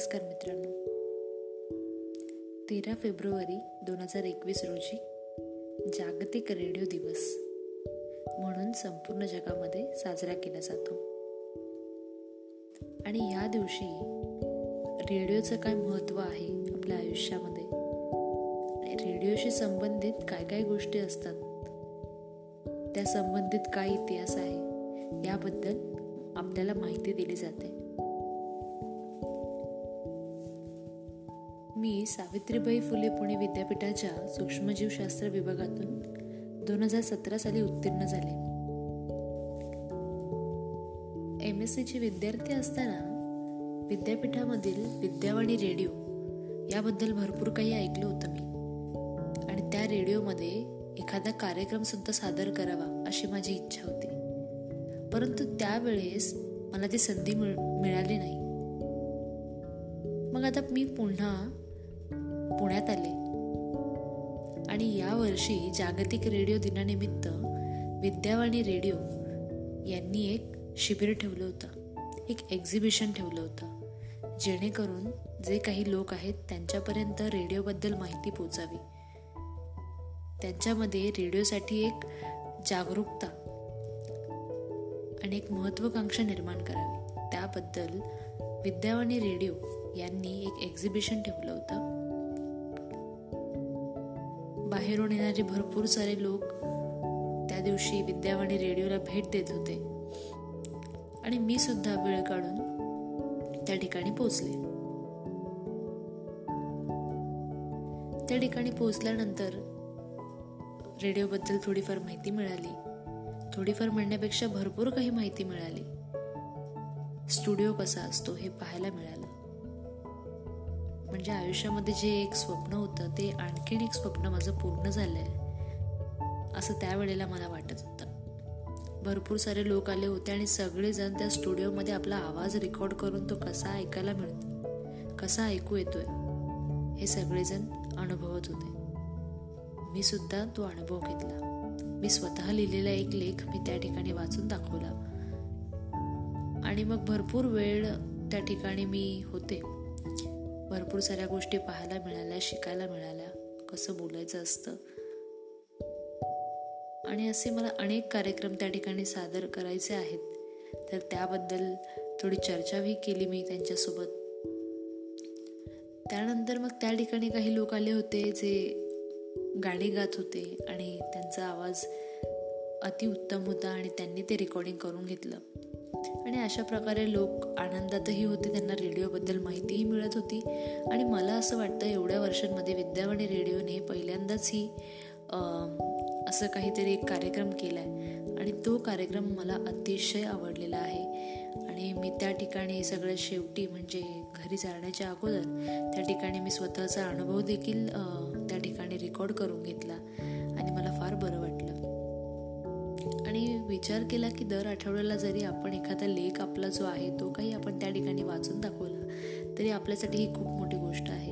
नमस्कार मित्रांनो. तेरा फेब्रुवारी दोन हजार एकवीस रोजी जागतिक रेडिओ दिवस म्हणून संपूर्ण जगामध्ये साजरा केला जातो. आणि या दिवशी रेडिओचं काय महत्त्व आहे आपल्या आयुष्यामध्ये? रेडिओशी संबंधित काय काय गोष्टी असतात? त्या संबंधित काय इतिहास आहे? याबद्दल आपल्याला माहिती दिली जाते. मी सावित्रीबाई फुले पुणे विद्यापीठाच्या सूक्ष्मजीवशास्त्र विभागातून दोन हजार सतरा साली उत्तीर्ण झाले. एम एस सीचे विद्यार्थी असताना विद्यापीठामधील विद्यावाणी रेडिओ याबद्दल भरपूर काही ऐकलं होतं मी. आणि त्या रेडिओमध्ये एखादा कार्यक्रमसुद्धा सादर करावा अशी माझी इच्छा होती. परंतु त्यावेळेस मला ती संधी मिळाली नाही. मग आता मी पुन्हा पुण्यात आले. आणि यावर्षी जागतिक रेडिओ दिनानिमित्त विद्यावाणी रेडिओ यांनी एक शिबिर ठेवलं होतं. एक एक्झिबिशन ठेवलं होतं. जेणेकरून जे काही लोक आहेत त्यांच्यापर्यंत रेडिओबद्दल माहिती पोचावी त्यांच्यामध्ये रेडिओसाठी एक जागरूकता आणि एक महत्वाकांक्षा निर्माण करावी. त्याबद्दल विद्यावाणी रेडिओ यांनी एक एक्झिबिशन ठेवलं होतं. बाहेरून येणारे भरपूर सारे लोक त्या दिवशी विद्यावाणी रेडिओला भेट देत होते. आणि मी सुद्धा वेळ काढून त्या ठिकाणी पोचले त्या ठिकाणी पोचल्यानंतर रेडिओबद्दल थोडीफार माहिती मिळाली. थोडीफार म्हणण्यापेक्षा भरपूर काही माहिती मिळाली. स्टुडिओ कसा असतो हे पाहायला मिळालं. म्हणजे आयुष्यामध्ये जे एक स्वप्न होतं ते आणखीन एक स्वप्न माझं पूर्ण झालं आहे असं त्यावेळेला मला वाटत होतं. भरपूर सारे लोक आले होते आणि सगळेजण त्या स्टुडिओमध्ये आपला आवाज रेकॉर्ड करून तो कसा ऐकायला मिळतो कसा ऐकू येतोय हे सगळेजण अनुभवत होते. मी सुद्धा तो अनुभव घेतला. मी स्वतः लिहिलेला एक लेख मी त्या ठिकाणी वाचून दाखवला. आणि मग भरपूर वेळ त्या ठिकाणी मी होते. भरपूर साऱ्या गोष्टी पाहायला मिळाल्या शिकायला मिळाल्या. कसं बोलायचं असतं? आणि असे मला अनेक कार्यक्रम त्या ठिकाणी सादर करायचे आहेत. तर त्याबद्दल थोडी चर्चाही केली मी त्यांच्यासोबत. त्यानंतर मग त्या ठिकाणी काही लोक आले होते जे गाणी गात होते आणि त्यांचा आवाज अतिउत्तम होता आणि त्यांनी ते रेकॉर्डिंग करून घेतलं. आणि अशा प्रकारे लोक आनंदातही होते त्यांना रेडिओबद्दल माहितीही मिळत होती. आणि मला असं वाटतं एवढ्या वर्षांमध्ये विद्यावाणी रेडिओने पहिल्यांदाच ही असं काहीतरी एक कार्यक्रम केला आहे आणि तो कार्यक्रम मला अतिशय आवडलेला आहे. आणि मी त्या ठिकाणी सगळ्यात शेवटी म्हणजे घरी जाण्याच्या अगोदर त्या ठिकाणी मी स्वतःचा अनुभव देखील त्या ठिकाणी रेकॉर्ड करून घेतला. आणि मला फार बरं वाटलं. विचार केला की दर आठवड्याला जरी आपण एखादा लेख आपला जो आहे तो काही आपण त्या ठिकाणी वाचून दाखवला तरी आपल्यासाठी ही खूप मोठी गोष्ट आहे.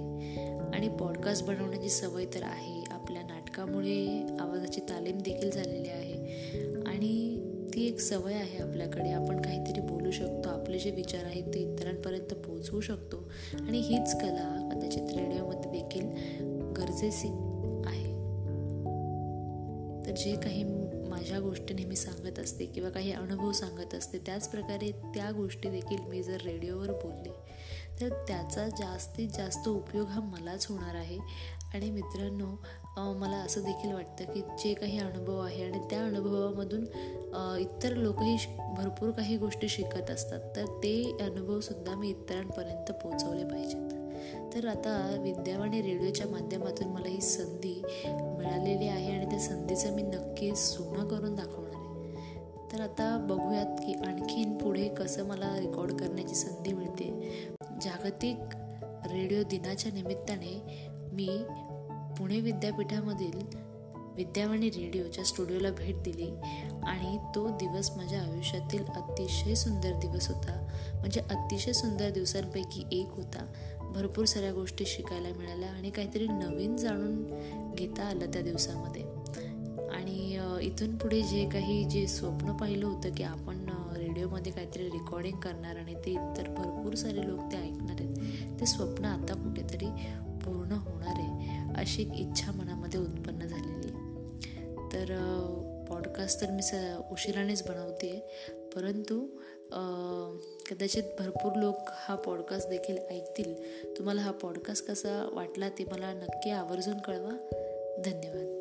आणि पॉडकास्ट बनवण्याची सवय तर आहे. आपल्या नाटकामुळे आवाजाची तालीम देखील झालेली आहे. आणि ती एक सवय आहे आपल्याकडे. आपण काहीतरी बोलू शकतो आपले जे विचार आहेत ते इतरांपर्यंत पोहोचवू शकतो. आणि हीच कला कदाचित रेडिओमध्ये देखील गरजेची आहे. तर जे काही माझ्या गोष्टी नेहमी सांगत असते किंवा काही अनुभव सांगत असते त्याच प्रकारे त्या गोष्टी देखील मी जर रेडिओवर बोलले तर त्याचा जास्तीत जास्त उपयोग हा मलाच होणार आहे. आणि मित्रांनो मला असं देखील वाटतं की जे काही अनुभव आहे आणि त्या अनुभवामधून इतर लोकही भरपूर काही गोष्टी शिकत असतात तर ते अनुभवसुद्धा मी इतरांपर्यंत पोचवले पाहिजेत. तर आता विद्यावाणी रेडिओच्या माध्यमातून मला ही संधी मिळालेली आहे आणि त्या संधीचं मी नक्कीच सोनं करून दाखवणार आहे. तर आता बघूयात की आणखीन पुढे कसं मला रेकॉर्ड करण्याची संधी मिळते. जागतिक रेडिओ दिनाच्या निमित्ताने मी पुणे विद्यापीठामधील विद्यावाणी रेडिओच्या स्टुडिओला भेट दिली आणि तो दिवस माझ्या आयुष्यातील अतिशय सुंदर दिवस होता. म्हणजे अतिशय सुंदर दिवसांपैकी एक होता. भरपूर साऱ्या गोष्टी शिकायला मिळाल्या आणि काहीतरी नवीन जाणून घेता आलं त्या दिवसामध्ये. आणि इथून पुढे जे काही जे स्वप्न पाहिलं होतं की आपण रेडिओमध्ये काहीतरी रेकॉर्डिंग करणार आणि ते इतर भरपूर सारे लोक ते ऐकणार आहेत ते स्वप्न आता कुठेतरी पूर्ण होणार आहे अशी एक इच्छा मनामध्ये उत्पन्न झाली. तर पॉडकास्ट तर मी स उशिरानेच बनवते परंतु कदाचित भरपूर लोक हा पॉडकास्ट देखील ऐकतील. तुम्हाला हा पॉडकास्ट कसा वाटला ते मला नक्की आवर्जून कळवा. धन्यवाद.